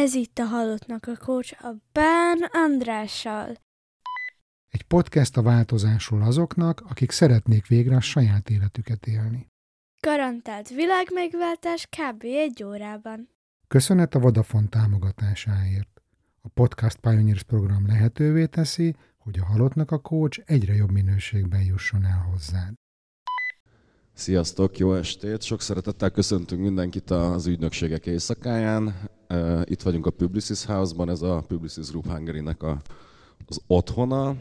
Ez itt a Halottnak a Coach a Bán Andrással. Egy podcast a változásról azoknak, akik szeretnék végre a saját életüket élni. Garantált világmegváltás kb. egy órában. Köszönet a Vodafone támogatásáért. A Podcast Pioneers program lehetővé teszi, hogy a halottnak a coach egyre jobb minőségben jusson el hozzád. Sziasztok, jó estét! Sok szeretettel köszöntünk mindenkit az ügynökségek éjszakáján. Itt vagyunk a Publicis House-ban, ez a Publicis Group Hungary-nek a, az otthona.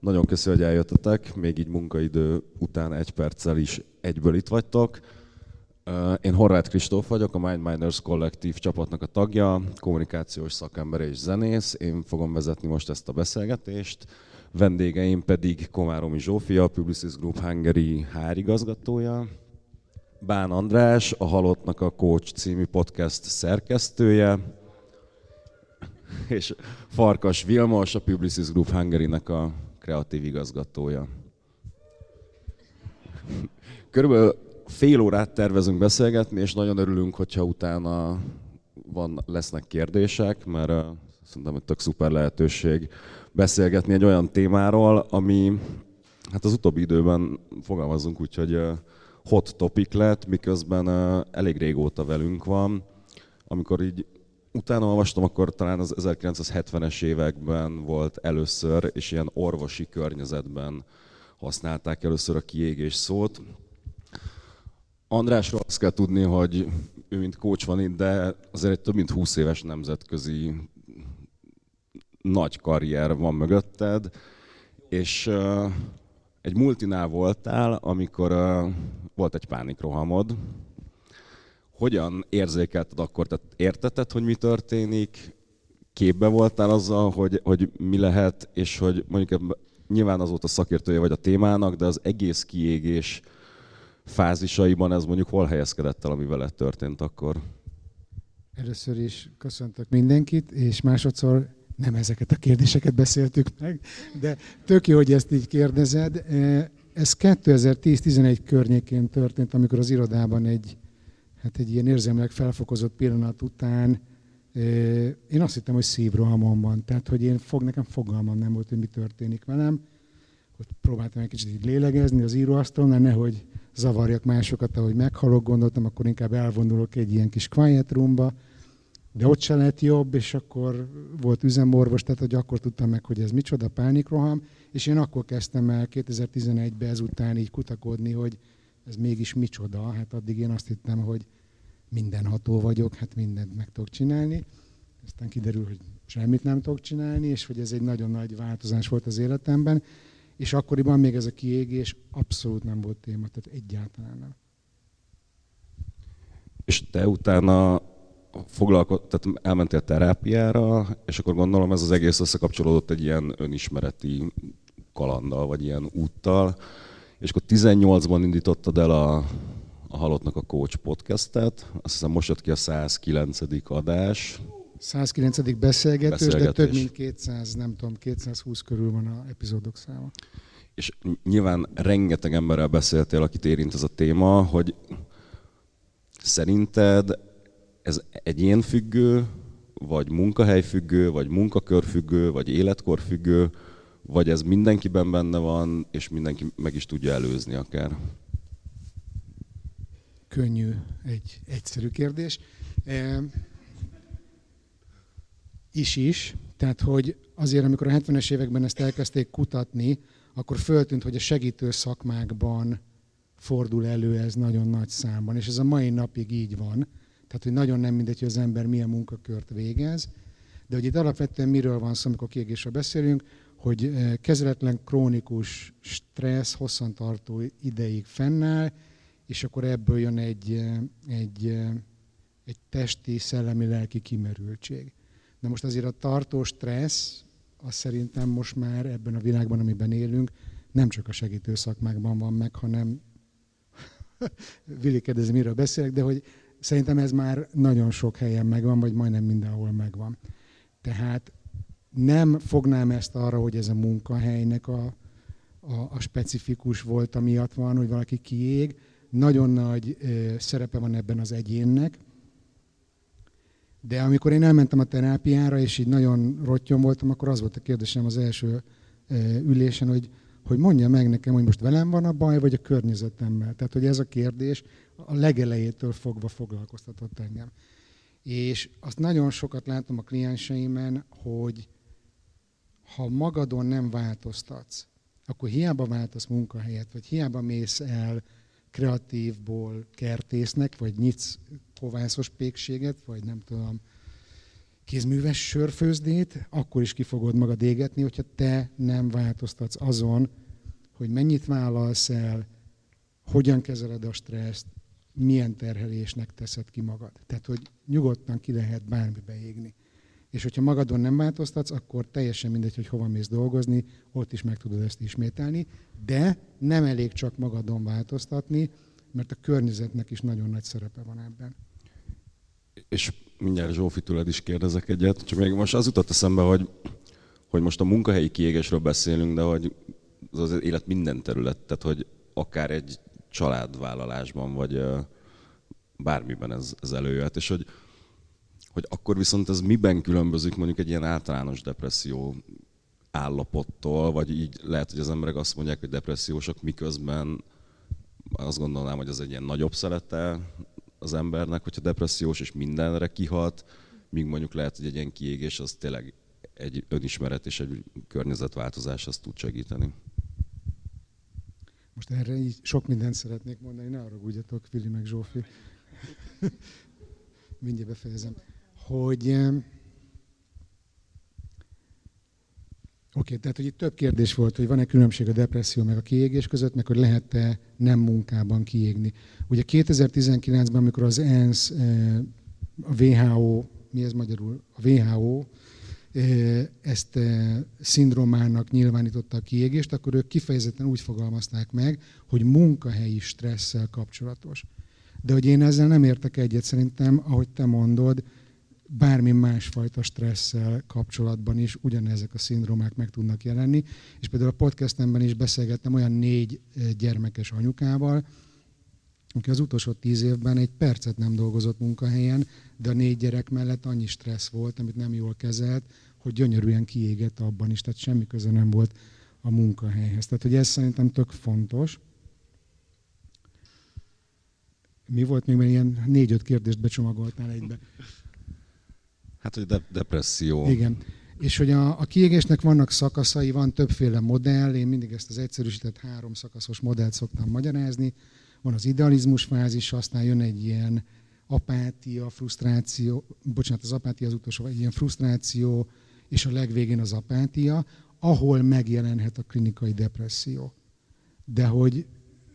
Nagyon köszönöm, hogy eljöttetek, még így munkaidő után egy perccel is egyből itt vagytok. Én Horváth Kristóf vagyok, a Mind Miners kollektív csapatnak a tagja, kommunikációs szakember és zenész. Én fogom vezetni most ezt a beszélgetést. Vendégeim pedig Komáromi Zsófia, Publicis Group Hungary hárigazgatója, Bán András, a Halottnak a Coach című podcast szerkesztője, és Farkas Vilmos, a Publicis Group Hungary-nek a kreatív igazgatója. Körülbelül fél órát tervezünk beszélgetni, és nagyon örülünk, hogyha utána van, lesznek kérdések, mert uh, szerintem hogy tök szuper lehetőség beszélgetni egy olyan témáról, ami hát az utóbbi időben fogalmazunk úgy, hogy uh, hot topic lett, miközben elég régóta velünk van. Amikor így utána olvastam, akkor talán az 1970-es években volt először, és ilyen orvosi környezetben használták először a kiégés szót. Andrásról azt kell tudni, hogy ő mint coach van itt, de azért egy több mint 20 éves nemzetközi nagy karrier van mögötted, és egy multinál voltál, amikor uh, volt egy pánikrohamod. Hogyan érzékelted akkor? Tehát értetted, hogy mi történik? Képbe voltál azzal, hogy, hogy mi lehet, és hogy mondjuk nyilván az volt a szakértője vagy a témának, de az egész kiégés fázisaiban ez mondjuk hol helyezkedett el, ami veled történt akkor? Először is köszöntök mindenkit, és másodszor nem ezeket a kérdéseket beszéltük meg, de tök jó, hogy ezt így kérdezed. Ez 2010-11 környékén történt, amikor az irodában egy, hát egy ilyen érzelmileg felfokozott pillanat után én azt hittem, hogy szívrohamon van. Tehát, hogy én fog, nekem fogalmam nem volt, hogy mi történik velem. Ott próbáltam egy kicsit így lélegezni az íróasztalon, nehogy zavarjak másokat, ahogy meghalok, gondoltam, akkor inkább elvonulok egy ilyen kis quiet roomba, de ott se lett jobb, és akkor volt üzemorvos, tehát hogy akkor tudtam meg, hogy ez micsoda pánikroham, és én akkor kezdtem el 2011-ben ezután így kutakodni, hogy ez mégis micsoda. Hát addig én azt hittem, hogy mindenható vagyok, hát mindent meg tudok csinálni. Aztán kiderül, hogy semmit nem tudok csinálni, és hogy ez egy nagyon nagy változás volt az életemben. És akkoriban még ez a kiégés abszolút nem volt téma, tehát egyáltalán nem. És te utána foglalko- tehát elmentél terápiára, és akkor gondolom ez az egész összekapcsolódott egy ilyen önismereti kalanddal, vagy ilyen úttal, és akkor 18-ban indítottad el a, a Halottnak a Coach podcastet, azt hiszem most jött ki a 109. adás. 109. beszélgetős, beszélgetés. de több mint 200, nem tudom, 220 körül van a epizódok száma. És nyilván rengeteg emberrel beszéltél, akit érint ez a téma, hogy szerinted ez egyénfüggő, vagy munkahelyfüggő, vagy munkakörfüggő, vagy életkorfüggő, vagy ez mindenkiben benne van, és mindenki meg is tudja előzni akár? Könnyű, egy egyszerű kérdés. E, is is, tehát hogy azért, amikor a 70-es években ezt elkezdték kutatni, akkor föltűnt, hogy a segítő szakmákban fordul elő ez nagyon nagy számban, és ez a mai napig így van. Tehát, hogy nagyon nem mindegy, hogy az ember milyen munkakört végez, de hogy itt alapvetően miről van szó, amikor kiégésről beszélünk, hogy eh, kezeletlen krónikus stressz hosszantartó ideig fennáll, és akkor ebből jön egy, eh, egy, eh, egy testi, szellemi, lelki kimerültség. De most azért a tartó stressz, az szerintem most már ebben a világban, amiben élünk, nem csak a segítő szakmákban van meg, hanem Vili kérdezi, miről beszélek, de hogy Szerintem ez már nagyon sok helyen megvan, vagy majdnem mindenhol megvan. Tehát nem fognám ezt arra, hogy ez a munkahelynek a, a, a specifikus volt, miatt van, hogy valaki kiég. Nagyon nagy ö, szerepe van ebben az egyénnek, De amikor én elmentem a terápiára, és így nagyon rottyon voltam, akkor az volt a kérdésem az első ülésen, hogy, hogy mondja meg nekem, hogy most velem van a baj, vagy a környezetemmel. Tehát, hogy ez a kérdés a legelejétől fogva foglalkoztatott engem. És azt nagyon sokat látom a klienseimen, hogy ha magadon nem változtatsz, akkor hiába váltasz munkahelyet, vagy hiába mész el kreatívból kertésznek, vagy nyitsz kovászos pékséget, vagy nem tudom, kézműves sörfőzdét, akkor is ki fogod magad égetni, hogyha te nem változtatsz azon, hogy mennyit vállalsz el, hogyan kezeled a stresszt, milyen terhelésnek teszed ki magad. Tehát, hogy nyugodtan ki lehet bármibe égni. És hogyha magadon nem változtatsz, akkor teljesen mindegy, hogy hova mész dolgozni, ott is meg tudod ezt ismételni, de nem elég csak magadon változtatni, mert a környezetnek is nagyon nagy szerepe van ebben. És mindjárt Zsófi tőled is kérdezek egyet, csak még most az jutott eszembe, hogy, hogy most a munkahelyi kiégésről beszélünk, de hogy az az élet minden terület, tehát hogy akár egy családvállalásban, vagy bármiben ez, ez előjöhet, és hogy, hogy akkor viszont ez miben különbözik mondjuk egy ilyen általános depresszió állapottól, vagy így lehet, hogy az emberek azt mondják, hogy depressziósok, miközben azt gondolnám, hogy az egy ilyen nagyobb szelete az embernek, hogyha depressziós és mindenre kihat, míg mondjuk lehet, hogy egy ilyen kiégés az tényleg egy önismeret és egy környezetváltozás azt tud segíteni. Most erre így sok mindent szeretnék mondani, ne arra gudjatok, Fili meg Zsófi. Mindjárt befejezem. Hogy Oké, okay, tehát hogy itt több kérdés volt, hogy van-e különbség a depresszió meg a kiégés között, meg hogy lehet-e nem munkában kiégni. Ugye 2019-ben, amikor az ENSZ, a WHO, mi ez magyarul? A WHO ezt szindrómának nyilvánította a kiégést, akkor ők kifejezetten úgy fogalmazták meg, hogy munkahelyi stresszel kapcsolatos. De hogy én ezzel nem értek egyet, szerintem, ahogy te mondod, bármi másfajta stresszel kapcsolatban is ugyanezek a szindrómák meg tudnak jelenni. És például a podcastemben is beszélgettem olyan négy gyermekes anyukával, aki az utolsó tíz évben egy percet nem dolgozott munkahelyen, de a négy gyerek mellett annyi stressz volt, amit nem jól kezelt, hogy gyönyörűen kiégett abban is, tehát semmi köze nem volt a munkahelyhez. Tehát, hogy ez szerintem tök fontos. Mi volt még, mert ilyen négy-öt kérdést becsomagoltál egybe. Hát, hogy de- depresszió. Igen. És hogy a, a kiégésnek vannak szakaszai, van többféle modell, én mindig ezt az egyszerűsített három szakaszos modellt szoktam magyarázni. Van az idealizmus fázis, aztán jön egy ilyen apátia, frusztráció, bocsánat, az apátia az utolsó, egy ilyen frusztráció, és a legvégén az apátia, ahol megjelenhet a klinikai depresszió. De hogy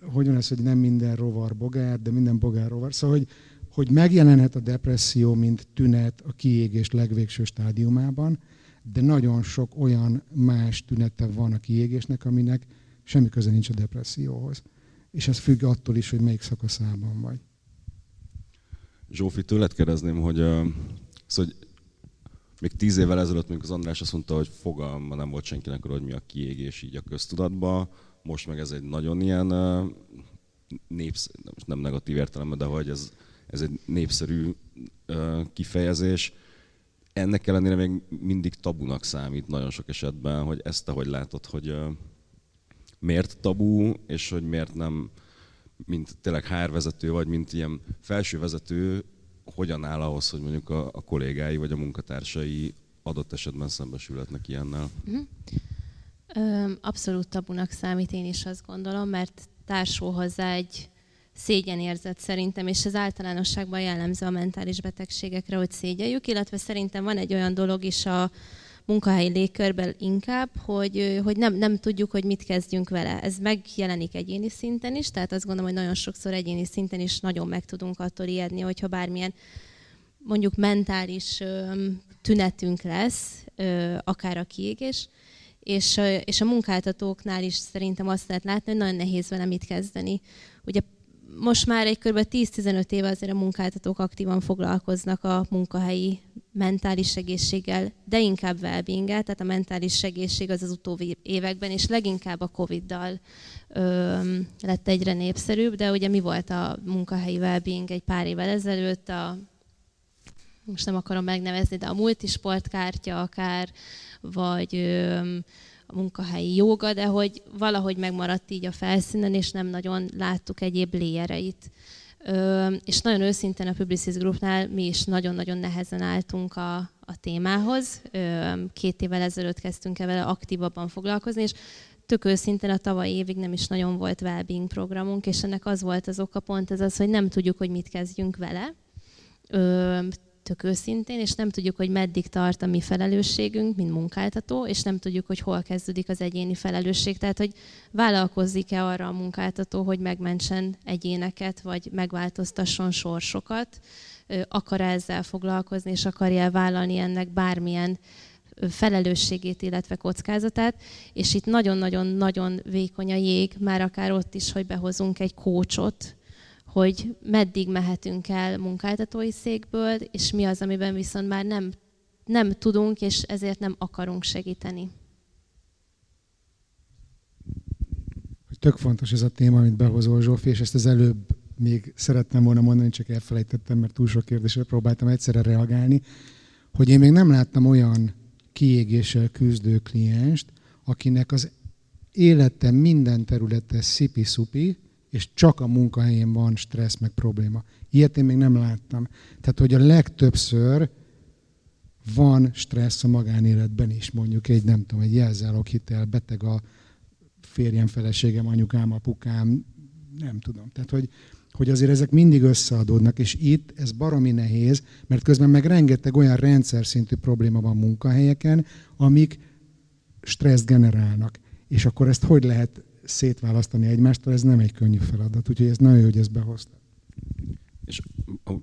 hogyan lesz, hogy nem minden rovar bogár, de minden bogár rovar. Szóval, hogy, hogy megjelenhet a depresszió, mint tünet a kiégés legvégső stádiumában, de nagyon sok olyan más tünete van a kiégésnek, aminek semmi köze nincs a depresszióhoz. És ez függ attól is, hogy melyik szakaszában vagy. Zsófi, tőled kérdezném, hogy, uh, szóval, hogy még tíz évvel ezelőtt, mondjuk az András azt mondta, hogy fogalma nem volt senkinek arra, hogy mi a kiégés így a köztudatban. Most meg ez egy nagyon ilyen népsz, nem negatív értelemben, de hogy ez, ez egy népszerű kifejezés. Ennek ellenére még mindig tabunak számít nagyon sok esetben, hogy ezt te hogy látod, hogy miért tabu, és hogy miért nem, mint tényleg HR vezető, vagy mint ilyen felső vezető, hogyan áll ahhoz, hogy mondjuk a, a kollégái vagy a munkatársai adott esetben szembesülhetnek ilyennel? Uh-huh. Abszolút tabunak számít, én is azt gondolom, mert társul hozzá egy szégyenérzet szerintem, és ez általánosságban jellemző a mentális betegségekre, hogy szégyeljük, illetve szerintem van egy olyan dolog is a munkahelyi légkörben inkább, hogy, hogy nem, nem tudjuk, hogy mit kezdjünk vele. Ez megjelenik egyéni szinten is, tehát azt gondolom, hogy nagyon sokszor egyéni szinten is nagyon meg tudunk attól ijedni, hogyha bármilyen mondjuk mentális tünetünk lesz, akár a kiégés, és, és a munkáltatóknál is szerintem azt lehet látni, hogy nagyon nehéz vele mit kezdeni. Ugye most már egy kb. 10-15 éve azért a munkáltatók aktívan foglalkoznak a munkahelyi mentális egészséggel, de inkább well tehát a mentális egészség az az utóbbi években, és leginkább a Covid-dal ö, lett egyre népszerűbb, de ugye mi volt a munkahelyi well egy pár évvel ezelőtt, a most nem akarom megnevezni, de a multisportkártya akár, vagy a munkahelyi joga, de hogy valahogy megmaradt így a felszínen, és nem nagyon láttuk egyéb léjereit. És nagyon őszintén a Publicis Groupnál mi is nagyon-nagyon nehezen álltunk a, a témához. Két évvel ezelőtt kezdtünk el vele aktívabban foglalkozni, és tök őszintén a tavalyi évig nem is nagyon volt wellbeing programunk, és ennek az volt az oka pont ez az, hogy nem tudjuk, hogy mit kezdjünk vele tök őszintén, és nem tudjuk, hogy meddig tart a mi felelősségünk, mint munkáltató, és nem tudjuk, hogy hol kezdődik az egyéni felelősség. Tehát, hogy vállalkozzik-e arra a munkáltató, hogy megmentsen egyéneket, vagy megváltoztasson sorsokat, akar ezzel foglalkozni, és akarja vállalni ennek bármilyen felelősségét, illetve kockázatát, és itt nagyon-nagyon-nagyon vékony a jég, már akár ott is, hogy behozunk egy kócsot, hogy meddig mehetünk el munkáltatói székből, és mi az, amiben viszont már nem, nem tudunk, és ezért nem akarunk segíteni. Tök fontos ez a téma, amit behozol Zsófi, és ezt az előbb még szerettem volna mondani, csak elfelejtettem, mert túl sok kérdésre próbáltam egyszerre reagálni, hogy én még nem láttam olyan kiégéssel küzdő klienst, akinek az élete minden területe szipi-szupi, és csak a munkahelyén van stressz meg probléma. Ilyet én még nem láttam. Tehát, hogy a legtöbbször van stressz a magánéletben is, mondjuk egy, nem tudom, egy hitel, beteg a férjem, feleségem, anyukám, apukám, nem tudom. Tehát, hogy, hogy azért ezek mindig összeadódnak, és itt ez baromi nehéz, mert közben meg rengeteg olyan rendszer szintű probléma van munkahelyeken, amik stresszt generálnak. És akkor ezt hogy lehet szétválasztani egymástól, ez nem egy könnyű feladat, úgyhogy ez nagyon jó, hogy ezt behozta. És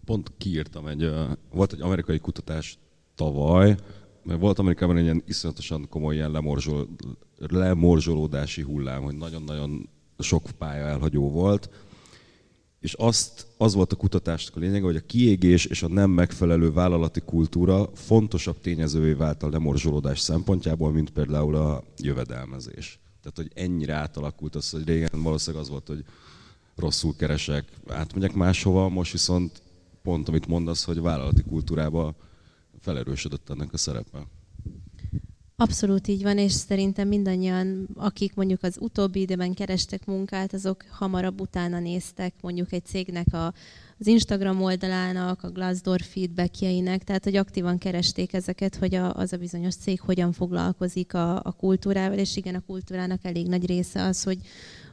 pont kiírtam egy, volt egy amerikai kutatás tavaly, mert volt Amerikában egy ilyen iszonyatosan komoly ilyen lemorzsol, lemorzsolódási hullám, hogy nagyon-nagyon sok pálya elhagyó volt, és azt, az volt a kutatásnak a lényege, hogy a kiégés és a nem megfelelő vállalati kultúra fontosabb tényezővé vált a lemorzsolódás szempontjából, mint például a jövedelmezés. Tehát, hogy ennyire átalakult az, hogy régen valószínűleg az volt, hogy rosszul keresek, átmegyek máshova, most viszont pont, amit mondasz, hogy vállalati kultúrába felerősödött ennek a szerepe. Abszolút így van, és szerintem mindannyian, akik mondjuk az utóbbi időben kerestek munkát, azok hamarabb utána néztek mondjuk egy cégnek a, az Instagram oldalának, a Glassdoor feedbackjeinek, tehát hogy aktívan keresték ezeket, hogy a, az a bizonyos cég hogyan foglalkozik a, a kultúrával, és igen, a kultúrának elég nagy része az, hogy,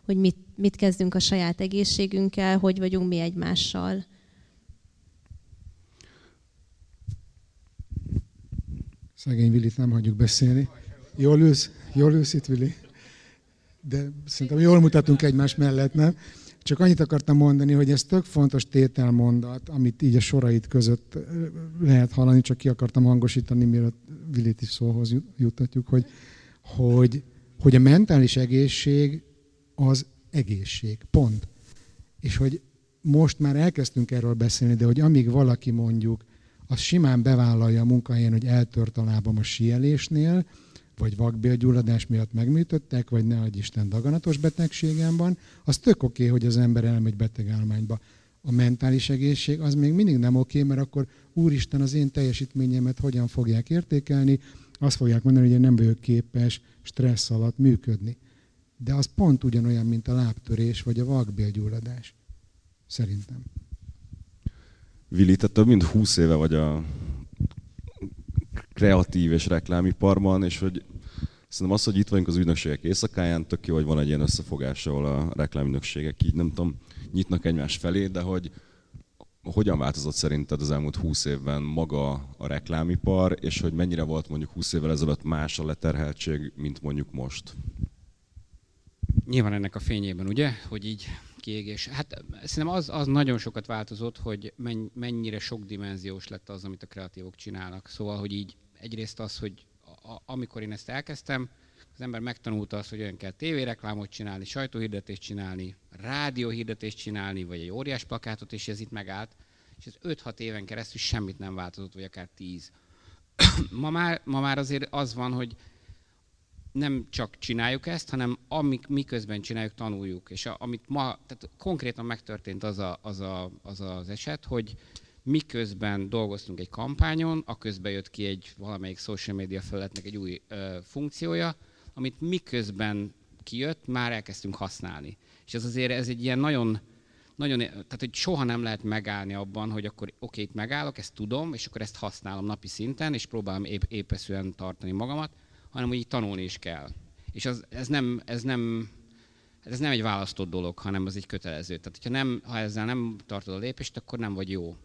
hogy mit, mit kezdünk a saját egészségünkkel, hogy vagyunk mi egymással. Szegény Vilit nem hagyjuk beszélni. Jól ülsz? Jól ülsz itt, Vili? De szerintem jól mutatunk egymás mellett, nem? Csak annyit akartam mondani, hogy ez tök fontos tételmondat, amit így a sorait között lehet hallani, csak ki akartam hangosítani, mielőtt Vilit is szóhoz juttatjuk, hogy, hogy, hogy a mentális egészség az egészség. Pont. És hogy most már elkezdtünk erről beszélni, de hogy amíg valaki mondjuk az simán bevállalja a munkahelyen, hogy eltört a lábam a sielésnél, vagy vakbélgyulladás miatt megműtöttek, vagy ne adj Isten daganatos betegségem van, az tök oké, okay, hogy az ember elmegy betegállományba. A mentális egészség az még mindig nem oké, okay, mert akkor úristen az én teljesítményemet hogyan fogják értékelni, azt fogják mondani, hogy én nem vagyok képes stressz alatt működni. De az pont ugyanolyan, mint a lábtörés vagy a vakbélgyulladás. Szerintem. Vili, te több mint 20 éve vagy a kreatív és reklámiparban, és hogy szerintem az, hogy itt vagyunk az ügynökségek éjszakáján, tök jó, hogy van egy ilyen összefogás, ahol a reklámügynökségek így nem tudom, nyitnak egymás felé, de hogy hogyan változott szerinted az elmúlt 20 évben maga a reklámipar, és hogy mennyire volt mondjuk 20 évvel ezelőtt más a leterheltség, mint mondjuk most? Nyilván ennek a fényében, ugye, hogy így kiégés. Hát szerintem az, az nagyon sokat változott, hogy mennyire sokdimenziós lett az, amit a kreatívok csinálnak. Szóval, hogy így egyrészt az, hogy a, amikor én ezt elkezdtem, az ember megtanulta azt, hogy olyan kell tévéreklámot csinálni, sajtóhirdetést csinálni, rádióhirdetést csinálni, vagy egy óriás plakátot, és ez itt megállt. És ez 5-6 éven keresztül semmit nem változott, vagy akár 10. ma, már, ma már azért az van, hogy nem csak csináljuk ezt, hanem amik miközben csináljuk, tanuljuk. És a, amit ma, tehát konkrétan megtörtént az, a, az, a, az az eset, hogy miközben dolgoztunk egy kampányon, a közben jött ki egy valamelyik social media felületnek egy új ö, funkciója, amit miközben kijött, már elkezdtünk használni. És ez azért ez egy ilyen nagyon, nagyon, tehát hogy soha nem lehet megállni abban, hogy akkor oké, itt megállok, ezt tudom, és akkor ezt használom napi szinten, és próbálom épp, épeszűen tartani magamat, hanem hogy így tanulni is kell. És az, ez, nem, ez, nem, ez nem egy választott dolog, hanem az egy kötelező. Tehát, hogyha nem, ha ezzel nem tartod a lépést, akkor nem vagy jó.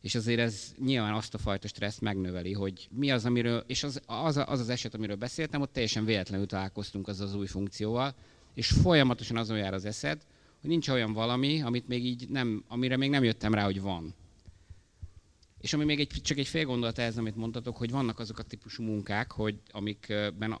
És azért ez nyilván azt a fajta stresszt megnöveli, hogy mi az, amiről, és az az, az, az eset, amiről beszéltem, ott teljesen véletlenül találkoztunk az az új funkcióval, és folyamatosan azon jár az eszed, hogy nincs olyan valami, amit még így nem, amire még nem jöttem rá, hogy van. És ami még egy, csak egy fél gondolat ehhez, amit mondtatok, hogy vannak azok a típusú munkák, hogy amikben,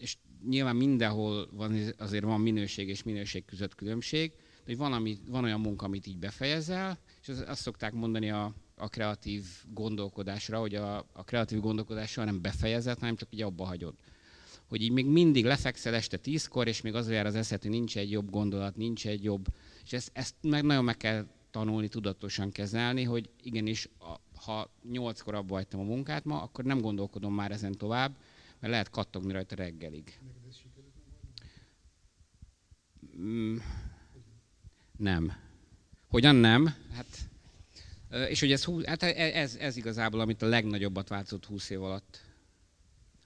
és nyilván mindenhol van, azért van minőség és minőség között különbség, de hogy van, ami, van olyan munka, amit így befejezel, és az, azt szokták mondani a, a kreatív gondolkodásra, hogy a, a kreatív gondolkodásra nem befejezett, hanem csak így abba hagyod. Hogy így még mindig lefekszel este tízkor, és még az jár az eszed, hogy nincs egy jobb gondolat, nincs egy jobb, és ezt, ezt meg nagyon meg kell tanulni, tudatosan kezelni, hogy igenis, ha nyolckor abba hagytam a munkát ma, akkor nem gondolkodom már ezen tovább, mert lehet kattogni rajta reggelig. Mm, nem. Hogyan nem? Hát, és hogy ez, hát ez, ez igazából, amit a legnagyobbat változott 20 év alatt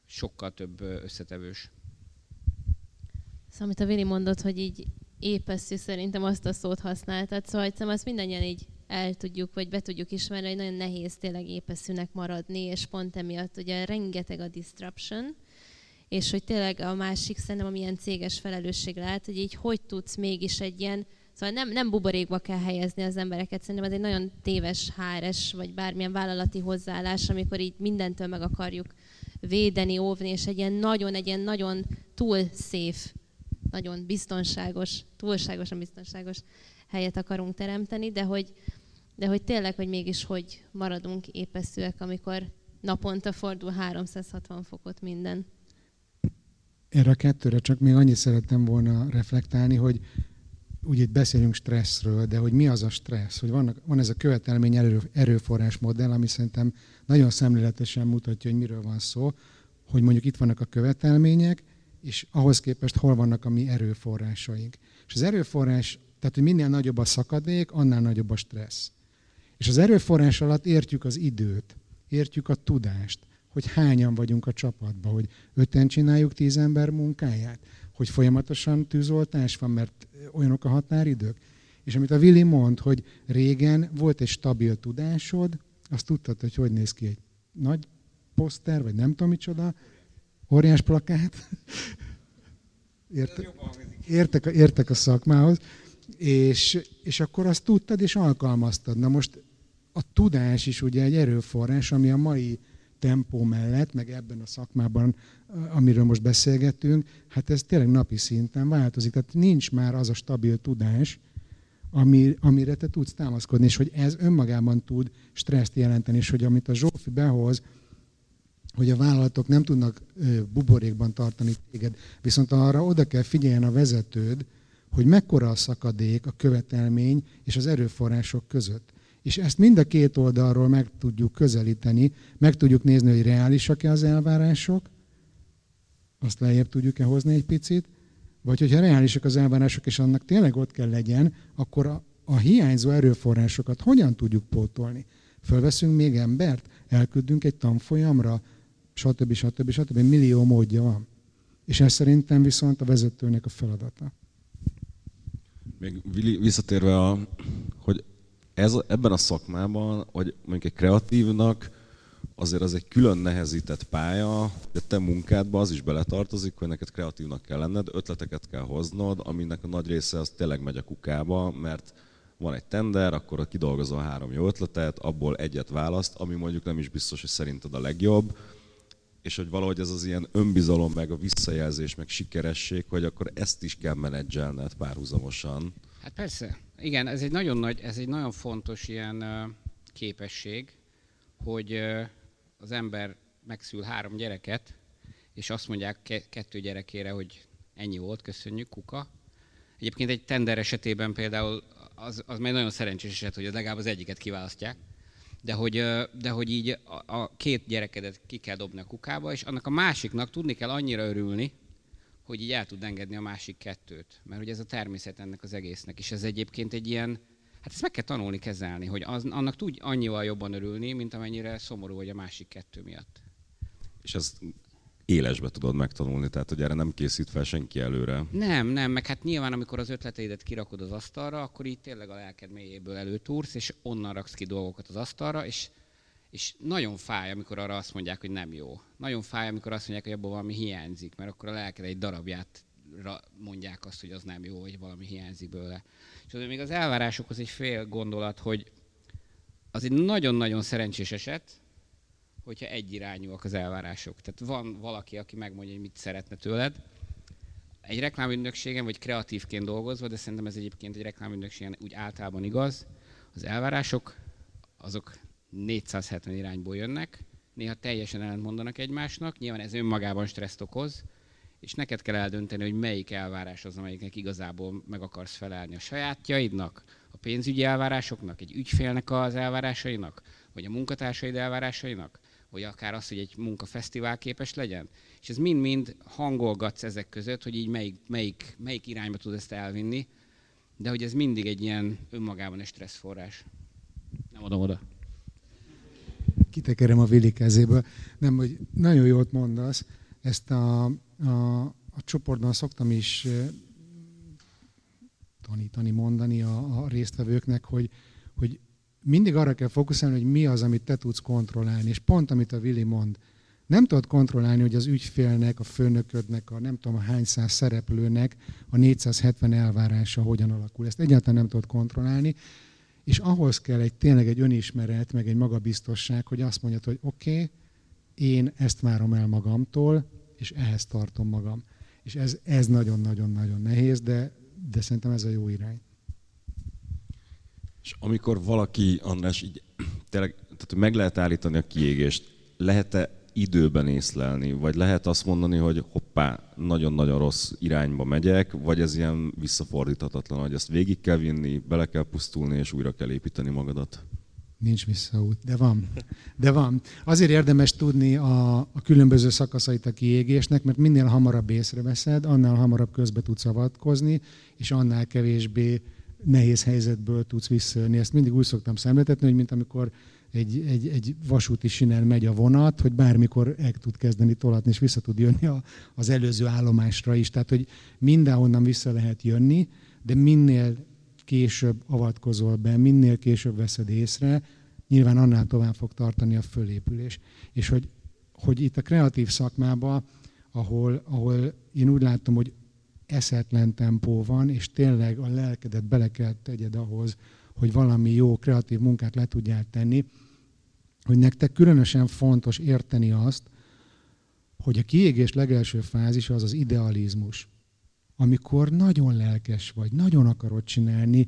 sokkal több összetevős. Szóval, amit a Vili mondott, hogy így épeszű, szerintem azt a szót használtad, szóval hiszem, azt mindannyian így el tudjuk, vagy be tudjuk ismerni, hogy nagyon nehéz tényleg épeszűnek maradni, és pont emiatt ugye rengeteg a disruption, és hogy tényleg a másik szerintem, amilyen céges felelősség lehet, hogy így hogy tudsz mégis egy ilyen, szóval nem, nem buborékba kell helyezni az embereket, szerintem ez egy nagyon téves HRS, vagy bármilyen vállalati hozzáállás, amikor így mindentől meg akarjuk védeni, óvni, és egy ilyen nagyon, egy ilyen nagyon túl safe, nagyon biztonságos, túlságosan biztonságos helyet akarunk teremteni, de hogy, de hogy tényleg, hogy mégis hogy maradunk épeszűek, amikor naponta fordul 360 fokot minden. Erre a kettőre csak még annyit szerettem volna reflektálni, hogy úgy itt beszélünk stresszről, de hogy mi az a stressz, hogy vannak, van ez a követelmény erő, erőforrás modell, ami szerintem nagyon szemléletesen mutatja, hogy miről van szó, hogy mondjuk itt vannak a követelmények, és ahhoz képest hol vannak a mi erőforrásaink. És az erőforrás, tehát hogy minél nagyobb a szakadék, annál nagyobb a stressz. És az erőforrás alatt értjük az időt, értjük a tudást, hogy hányan vagyunk a csapatban, hogy öten csináljuk tíz ember munkáját, hogy folyamatosan tűzoltás van, mert olyanok a határidők. És amit a Willi mond, hogy régen volt egy stabil tudásod, azt tudtad, hogy hogy néz ki egy nagy poszter, vagy nem tudom micsoda, óriás plakát. Érte, értek, értek a szakmához. És, és akkor azt tudtad, és alkalmaztad. Na most a tudás is ugye egy erőforrás, ami a mai tempó mellett, meg ebben a szakmában, amiről most beszélgetünk, hát ez tényleg napi szinten változik. Tehát nincs már az a stabil tudás, ami, amire te tudsz támaszkodni, és hogy ez önmagában tud stresszt jelenteni, és hogy amit a Zsófi behoz, hogy a vállalatok nem tudnak buborékban tartani téged, viszont arra oda kell figyeljen a vezetőd, hogy mekkora a szakadék a követelmény és az erőforrások között. És ezt mind a két oldalról meg tudjuk közelíteni, meg tudjuk nézni, hogy reálisak-e az elvárások, azt lejjebb tudjuk-e hozni egy picit, vagy hogyha reálisak az elvárások, és annak tényleg ott kell legyen, akkor a, a hiányzó erőforrásokat hogyan tudjuk pótolni? Fölveszünk még embert, elküldünk egy tanfolyamra, stb. stb. stb. Millió módja van. És ez szerintem viszont a vezetőnek a feladata. Még visszatérve, a, hogy ez, ebben a szakmában, hogy mondjuk egy kreatívnak azért az egy külön nehezített pálya, hogy a te munkádba az is beletartozik, hogy neked kreatívnak kell lenned, ötleteket kell hoznod, aminek a nagy része az tényleg megy a kukába, mert van egy tender, akkor kidolgozol három jó ötletet, abból egyet választ, ami mondjuk nem is biztos, hogy szerinted a legjobb, és hogy valahogy ez az ilyen önbizalom, meg a visszajelzés, meg sikeresség, hogy akkor ezt is kell menedzselned párhuzamosan. Hát persze, igen, ez egy nagyon nagy, ez egy nagyon fontos ilyen képesség, hogy az ember megszül három gyereket, és azt mondják kettő gyerekére, hogy ennyi volt, köszönjük, kuka. Egyébként egy tender esetében például az, az már nagyon szerencsés eset, hogy legalább az egyiket kiválasztják. De hogy, de hogy így a, a két gyerekedet ki kell dobni a kukába, és annak a másiknak tudni kell annyira örülni, hogy így el tud engedni a másik kettőt. Mert hogy ez a természet ennek az egésznek. És ez egyébként egy ilyen, hát ezt meg kell tanulni kezelni, hogy az, annak tudj annyival jobban örülni, mint amennyire szomorú vagy a másik kettő miatt. És ezt élesbe tudod megtanulni, tehát hogy erre nem készít fel senki előre. Nem, nem, meg hát nyilván amikor az ötleteidet kirakod az asztalra, akkor így tényleg a lelked mélyéből előtúrsz, és onnan raksz ki dolgokat az asztalra, és, és nagyon fáj, amikor arra azt mondják, hogy nem jó. Nagyon fáj, amikor azt mondják, hogy abból valami hiányzik, mert akkor a lelked egy darabját mondják azt, hogy az nem jó, vagy valami hiányzik belőle. És azért még az elvárásokhoz egy fél gondolat, hogy az egy nagyon-nagyon szerencsés eset, hogyha egyirányúak az elvárások. Tehát van valaki, aki megmondja, hogy mit szeretne tőled. Egy reklámügynökségen, vagy kreatívként dolgozva, de szerintem ez egyébként egy reklámügynökségen úgy általában igaz, az elvárások azok 470 irányból jönnek, néha teljesen ellentmondanak egymásnak, nyilván ez önmagában stresszt okoz, és neked kell eldönteni, hogy melyik elvárás az, amelyiknek igazából meg akarsz felelni a sajátjaidnak, a pénzügyi elvárásoknak, egy ügyfélnek az elvárásainak, vagy a munkatársaid elvárásainak, vagy akár az, hogy egy munkafesztivál képes legyen. És ez mind-mind hangolgatsz ezek között, hogy így melyik, melyik, melyik irányba tud ezt elvinni, de hogy ez mindig egy ilyen önmagában egy stresszforrás. Nem adom oda. Kitekerem a Vili kezéből. Nem, hogy nagyon jót mondasz. Ezt a, a, a csoportban szoktam is tanítani, mondani a, a résztvevőknek, hogy, hogy mindig arra kell fókuszálni, hogy mi az, amit te tudsz kontrollálni. És pont, amit a Vili mond, nem tudod kontrollálni, hogy az ügyfélnek, a főnöködnek, a nem tudom hány száz szereplőnek a 470 elvárása hogyan alakul. Ezt egyáltalán nem tudod kontrollálni, és ahhoz kell egy tényleg egy önismeret, meg egy magabiztosság, hogy azt mondjad, hogy oké, okay, én ezt várom el magamtól, és ehhez tartom magam. És ez nagyon-nagyon-nagyon nehéz, de, de szerintem ez a jó irány. És amikor valaki, András, így tényleg, tehát meg lehet állítani a kiégést, lehet-e időben észlelni, vagy lehet azt mondani, hogy hoppá, nagyon-nagyon rossz irányba megyek, vagy ez ilyen visszafordíthatatlan, hogy ezt végig kell vinni, bele kell pusztulni, és újra kell építeni magadat? Nincs visszaút, de van. De van. Azért érdemes tudni a, a különböző szakaszait a kiégésnek, mert minél hamarabb észreveszed, annál hamarabb közbe tudsz avatkozni, és annál kevésbé nehéz helyzetből tudsz visszajönni. Ezt mindig úgy szoktam szemléltetni, hogy mint amikor egy, egy, egy vasúti sinen megy a vonat, hogy bármikor el tud kezdeni tolatni, és vissza tud jönni a, az előző állomásra is. Tehát, hogy mindenhonnan vissza lehet jönni, de minél később avatkozol be, minél később veszed észre, nyilván annál tovább fog tartani a fölépülés. És hogy, hogy itt a kreatív szakmában, ahol, ahol én úgy látom, hogy eszetlen tempó van, és tényleg a lelkedet bele kell tegyed ahhoz, hogy valami jó, kreatív munkát le tudjál tenni, hogy nektek különösen fontos érteni azt, hogy a kiégés legelső fázisa az az idealizmus. Amikor nagyon lelkes vagy, nagyon akarod csinálni,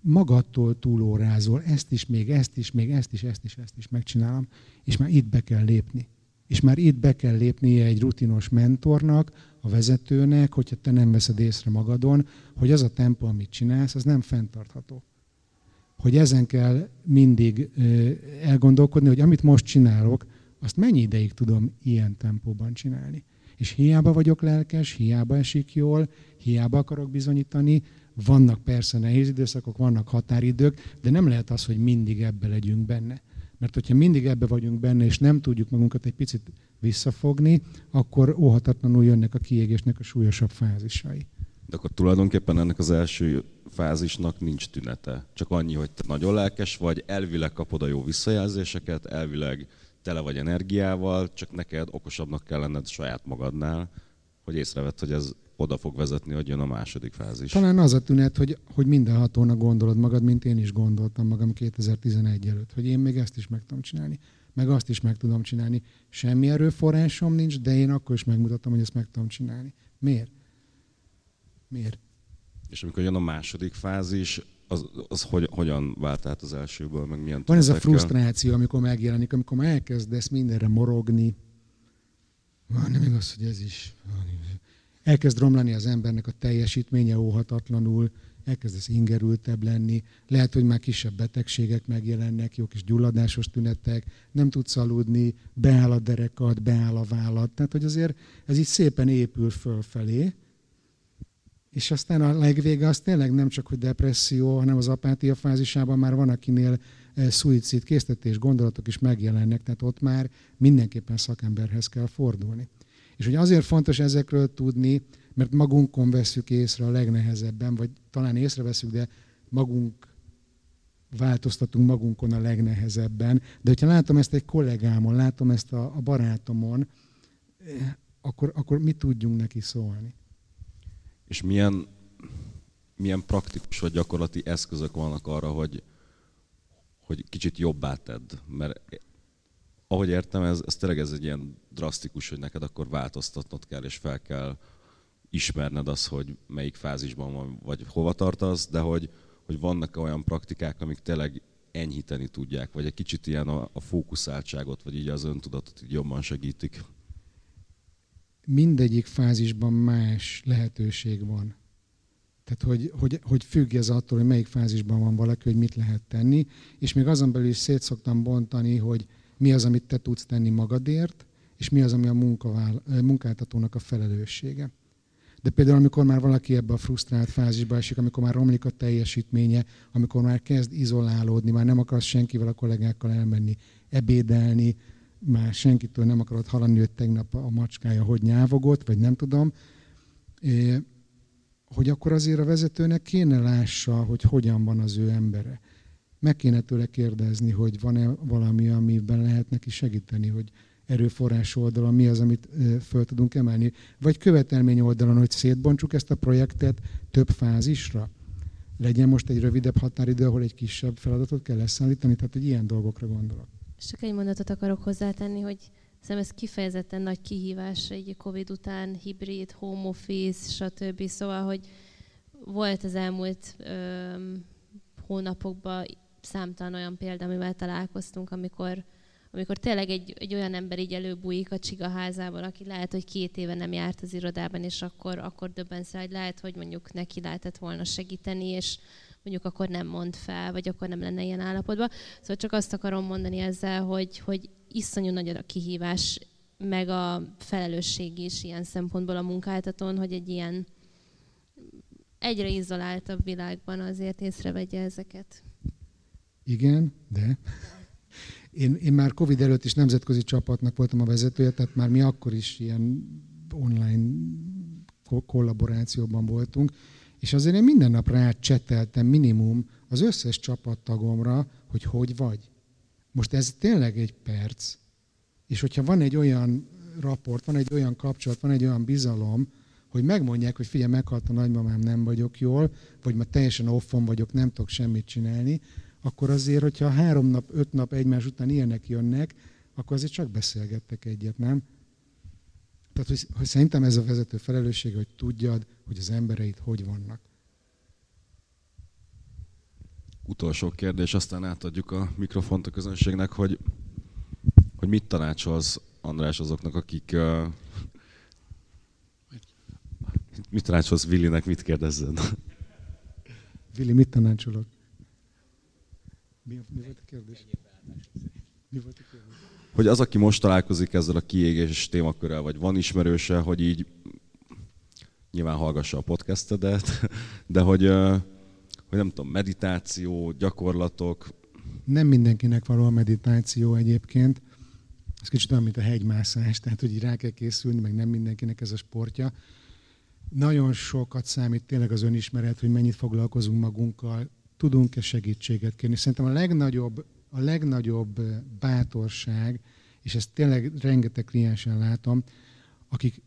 magadtól túlórázol, ezt is, még ezt is, még ezt is, ezt is, ezt is megcsinálom, és már itt be kell lépni. És már itt be kell lépnie egy rutinos mentornak, a vezetőnek, hogyha te nem veszed észre magadon, hogy az a tempó, amit csinálsz, az nem fenntartható. Hogy ezen kell mindig elgondolkodni, hogy amit most csinálok, azt mennyi ideig tudom ilyen tempóban csinálni. És hiába vagyok lelkes, hiába esik jól, hiába akarok bizonyítani, vannak persze nehéz időszakok, vannak határidők, de nem lehet az, hogy mindig ebbe legyünk benne. Mert hogyha mindig ebbe vagyunk benne, és nem tudjuk magunkat egy picit visszafogni, akkor óhatatlanul jönnek a kiégésnek a súlyosabb fázisai. De akkor tulajdonképpen ennek az első fázisnak nincs tünete. Csak annyi, hogy te nagyon lelkes vagy, elvileg kapod a jó visszajelzéseket, elvileg tele vagy energiával, csak neked okosabbnak kell lenned saját magadnál, hogy észrevett, hogy ez oda fog vezetni, hogy jön a második fázis. Talán az a tünet, hogy, hogy mindenhatónak gondolod magad, mint én is gondoltam magam 2011 előtt, hogy én még ezt is meg tudom csinálni, meg azt is meg tudom csinálni. Semmi erőforrásom nincs, de én akkor is megmutatom, hogy ezt meg tudom csinálni. Miért? Miért? És amikor jön a második fázis, az, az hogy, hogyan vált át az elsőből, meg milyen Van ez a frusztráció, amikor megjelenik, amikor már elkezdesz mindenre morogni. Van, nem igaz, hogy ez is. Van, elkezd romlani az embernek a teljesítménye óhatatlanul, elkezdesz ingerültebb lenni, lehet, hogy már kisebb betegségek megjelennek, jó kis gyulladásos tünetek, nem tudsz aludni, beáll a derekad, beáll a vállat. Tehát, hogy azért ez így szépen épül fölfelé, és aztán a legvége az tényleg nem csak, hogy depresszió, hanem az apátia fázisában már van, akinél e, szuicid késztetés gondolatok is megjelennek, tehát ott már mindenképpen szakemberhez kell fordulni. És hogy azért fontos ezekről tudni, mert magunkon veszük észre a legnehezebben, vagy talán észreveszünk, de magunk változtatunk magunkon a legnehezebben. De hogyha látom ezt egy kollégámon, látom ezt a, a barátomon, eh, akkor, akkor mi tudjunk neki szólni? És milyen, milyen praktikus vagy gyakorlati eszközök vannak arra, hogy, hogy kicsit jobbá tedd? Mert ahogy értem, ez, ez tényleg ez egy ilyen drasztikus, hogy neked akkor változtatnod kell, és fel kell ismerned az, hogy melyik fázisban van, vagy hova tartasz, de hogy, hogy vannak olyan praktikák, amik tényleg enyhíteni tudják, vagy egy kicsit ilyen a, a fókuszáltságot, vagy így az öntudatot így jobban segítik. Mindegyik fázisban más lehetőség van. Tehát, hogy, hogy, hogy függ ez attól, hogy melyik fázisban van valaki, hogy mit lehet tenni, és még azon belül is szét szoktam bontani, hogy mi az, amit te tudsz tenni magadért, és mi az, ami a munkavál, munkáltatónak a felelőssége. De például, amikor már valaki ebbe a frusztrált fázisba esik, amikor már romlik a teljesítménye, amikor már kezd izolálódni, már nem akarsz senkivel a kollégákkal elmenni, ebédelni, már senkitől nem akarod hallani, hogy tegnap a macskája hogy nyávogott, vagy nem tudom, hogy akkor azért a vezetőnek kéne lássa, hogy hogyan van az ő embere. Meg kéne tőle kérdezni, hogy van-e valami, amiben lehet neki segíteni, hogy erőforrás oldalon mi az, amit föl tudunk emelni. Vagy követelmény oldalon, hogy szétbontsuk ezt a projektet több fázisra. Legyen most egy rövidebb határidő, ahol egy kisebb feladatot kell leszállítani, tehát egy ilyen dolgokra gondolok. Csak egy mondatot akarok hozzátenni, hogy Szerintem ez kifejezetten nagy kihívás egy Covid után, hibrid, home office, stb. Szóval, hogy volt az elmúlt ö, hónapokban számtalan olyan példa, amivel találkoztunk, amikor amikor tényleg egy, egy olyan ember így előbújik a csiga házában, aki lehet, hogy két éve nem járt az irodában, és akkor, akkor döbbensz rá, hogy lehet, hogy mondjuk neki lehetett volna segíteni, és mondjuk akkor nem mond fel, vagy akkor nem lenne ilyen állapotban. Szóval csak azt akarom mondani ezzel, hogy, hogy iszonyú nagy a kihívás, meg a felelősség is ilyen szempontból a munkáltatón, hogy egy ilyen egyre izoláltabb világban azért észrevegye ezeket. Igen, de? Én, én már Covid előtt is nemzetközi csapatnak voltam a vezetője, tehát már mi akkor is ilyen online kollaborációban voltunk, és azért én minden nap rácseteltem minimum az összes csapattagomra, hogy hogy vagy. Most ez tényleg egy perc, és hogyha van egy olyan raport, van egy olyan kapcsolat, van egy olyan bizalom, hogy megmondják, hogy figyelj, meghalt a nagymamám, nem vagyok jól, vagy ma teljesen offon vagyok, nem tudok semmit csinálni, akkor azért, hogyha három nap, öt nap egymás után ilyenek jönnek, akkor azért csak beszélgettek egyet, nem? Tehát, hogy, hogy szerintem ez a vezető felelősség, hogy tudjad, hogy az embereit hogy vannak. Utolsó kérdés, aztán átadjuk a mikrofont a közönségnek, hogy, hogy mit tanácsolsz, András, azoknak, akik... Uh, mit tanácsolsz Willinek, mit kérdezzen? Willi, mit tanácsolod? Mi, mi volt a kérdés? Mi volt a kérdés? Hogy az, aki most találkozik ezzel a kiégés témakörrel, vagy van ismerőse, hogy így nyilván hallgassa a podcastedet, de hogy, hogy nem tudom, meditáció, gyakorlatok. Nem mindenkinek való a meditáció egyébként. Ez kicsit olyan, mint a hegymászás, tehát hogy rá kell készülni, meg nem mindenkinek ez a sportja. Nagyon sokat számít tényleg az önismeret, hogy mennyit foglalkozunk magunkkal, tudunk-e segítséget kérni. Szerintem a legnagyobb, a legnagyobb bátorság, és ezt tényleg rengeteg kliensen látom, akik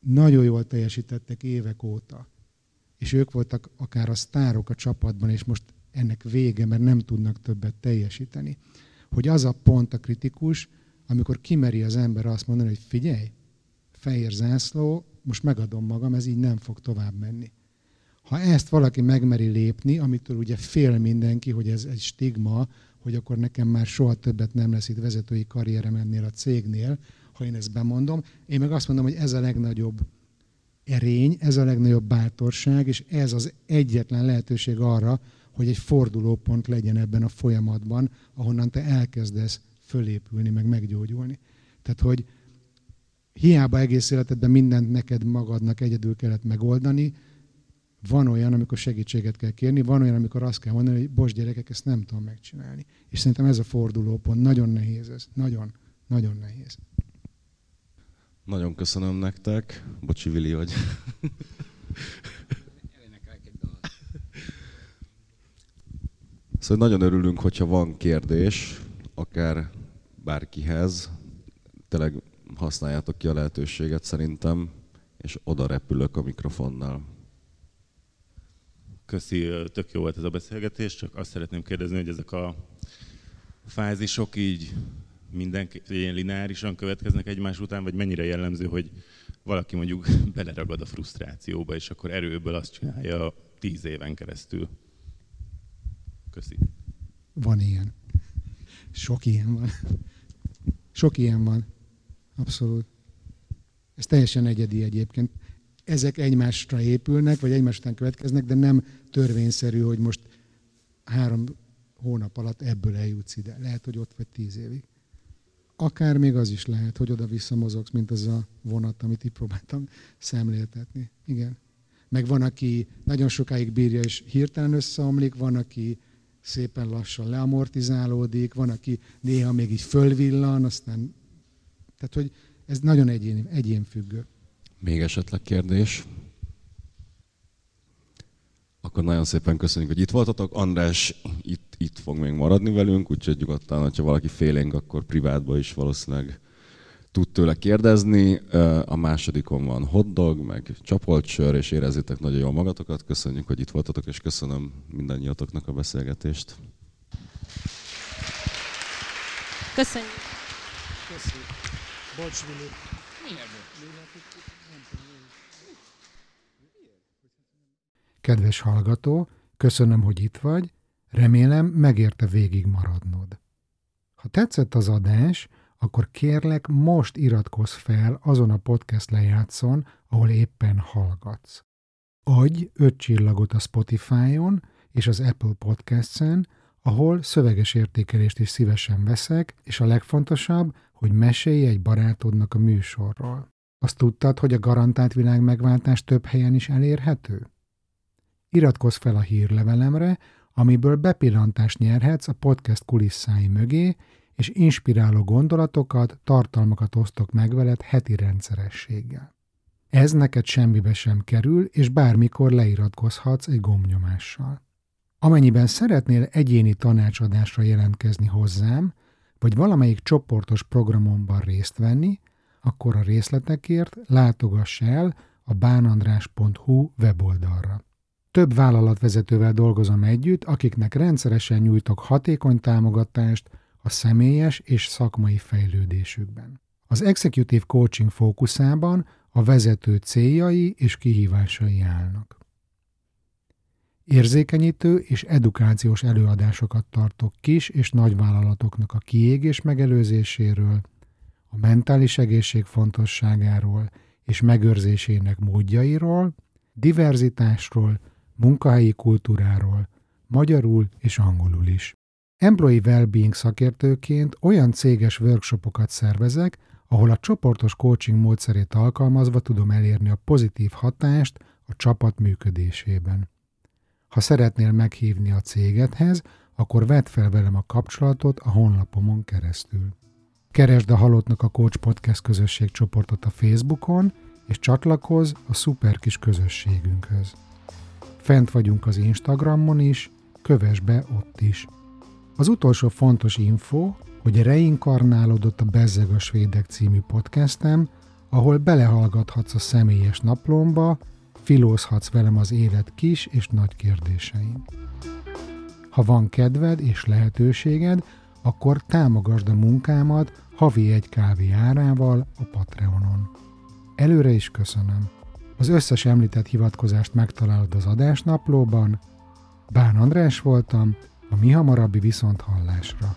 nagyon jól teljesítettek évek óta, és ők voltak akár a sztárok a csapatban, és most ennek vége, mert nem tudnak többet teljesíteni. Hogy az a pont a kritikus, amikor kimeri az ember azt mondani, hogy figyelj, fehér zászló, most megadom magam, ez így nem fog tovább menni. Ha ezt valaki megmeri lépni, amitől ugye fél mindenki, hogy ez egy stigma, hogy akkor nekem már soha többet nem lesz itt vezetői karrierem ennél a cégnél, ha én ezt bemondom. Én meg azt mondom, hogy ez a legnagyobb erény, ez a legnagyobb bátorság, és ez az egyetlen lehetőség arra, hogy egy fordulópont legyen ebben a folyamatban, ahonnan te elkezdesz fölépülni, meg meggyógyulni. Tehát, hogy hiába egész életedben mindent neked magadnak egyedül kellett megoldani, van olyan, amikor segítséget kell kérni, van olyan, amikor azt kell mondani, hogy bocs gyerekek, ezt nem tudom megcsinálni. És szerintem ez a fordulópont. Nagyon nehéz ez. Nagyon, nagyon nehéz. Nagyon köszönöm nektek. Bocsi, Vili, hogy... Szóval nagyon örülünk, hogyha van kérdés, akár bárkihez. Tényleg használjátok ki a lehetőséget szerintem, és oda repülök a mikrofonnal. Köszi, tök jó volt ez a beszélgetés, csak azt szeretném kérdezni, hogy ezek a fázisok így mindenki ilyen lineárisan következnek egymás után, vagy mennyire jellemző, hogy valaki mondjuk beleragad a frusztrációba, és akkor erőből azt csinálja tíz éven keresztül. Köszi. Van ilyen. Sok ilyen van. Sok ilyen van. Abszolút. Ez teljesen egyedi egyébként. Ezek egymásra épülnek, vagy egymás után következnek, de nem törvényszerű, hogy most három hónap alatt ebből eljutsz ide. Lehet, hogy ott vagy tíz évig. Akár még az is lehet, hogy oda-vissza mozogsz, mint az a vonat, amit itt próbáltam szemléltetni. Igen. Meg van, aki nagyon sokáig bírja, és hirtelen összeomlik, van, aki szépen lassan leamortizálódik, van, aki néha még így fölvillan, aztán... Tehát, hogy ez nagyon egyén, egyén függő. Még esetleg kérdés? Akkor nagyon szépen köszönjük, hogy itt voltatok. András itt, itt fog még maradni velünk, úgyhogy nyugodtan, ha valaki félénk, akkor privátban is valószínűleg tud tőle kérdezni. A másodikon van hotdog, meg csapolt sör, és érezzétek nagyon jól magatokat. Köszönjük, hogy itt voltatok, és köszönöm mindannyiatoknak a beszélgetést. Köszönjük. Köszönjük. Bocs, Vili. Kedves hallgató, köszönöm, hogy itt vagy, remélem megérte végig maradnod. Ha tetszett az adás, akkor kérlek most iratkozz fel azon a podcast lejátszon, ahol éppen hallgatsz. Adj öt csillagot a Spotify-on és az Apple Podcast-en, ahol szöveges értékelést is szívesen veszek, és a legfontosabb, hogy mesélj egy barátodnak a műsorról. Azt tudtad, hogy a garantált világ megváltás több helyen is elérhető? Iratkozz fel a hírlevelemre, amiből bepillantást nyerhetsz a podcast kulisszái mögé, és inspiráló gondolatokat, tartalmakat osztok meg veled heti rendszerességgel. Ez neked semmibe sem kerül, és bármikor leiratkozhatsz egy gombnyomással. Amennyiben szeretnél egyéni tanácsadásra jelentkezni hozzám, vagy valamelyik csoportos programomban részt venni, akkor a részletekért látogass el a bánandrás.hu weboldalra. Több vállalatvezetővel dolgozom együtt, akiknek rendszeresen nyújtok hatékony támogatást a személyes és szakmai fejlődésükben. Az Executive Coaching fókuszában a vezető céljai és kihívásai állnak. Érzékenyítő és edukációs előadásokat tartok kis és nagyvállalatoknak a kiégés megelőzéséről, a mentális egészség fontosságáról és megőrzésének módjairól, diverzitásról, munkahelyi kultúráról, magyarul és angolul is. Employee Wellbeing szakértőként olyan céges workshopokat szervezek, ahol a csoportos coaching módszerét alkalmazva tudom elérni a pozitív hatást a csapat működésében. Ha szeretnél meghívni a cégedhez, akkor vedd fel velem a kapcsolatot a honlapomon keresztül. Keresd a Halottnak a Coach Podcast közösség csoportot a Facebookon, és csatlakozz a szuper kis közösségünkhöz. Fent vagyunk az Instagramon is, kövess be ott is. Az utolsó fontos info, hogy reinkarnálódott a Bezzeg a Svédek című podcastem, ahol belehallgathatsz a személyes naplomba, filózhatsz velem az élet kis és nagy kérdésein. Ha van kedved és lehetőséged, akkor támogasd a munkámat havi egy kávé árával a Patreonon. Előre is köszönöm. Az összes említett hivatkozást megtalálod az adásnaplóban. Bán András voltam, a mi hamarabbi viszonthallásra.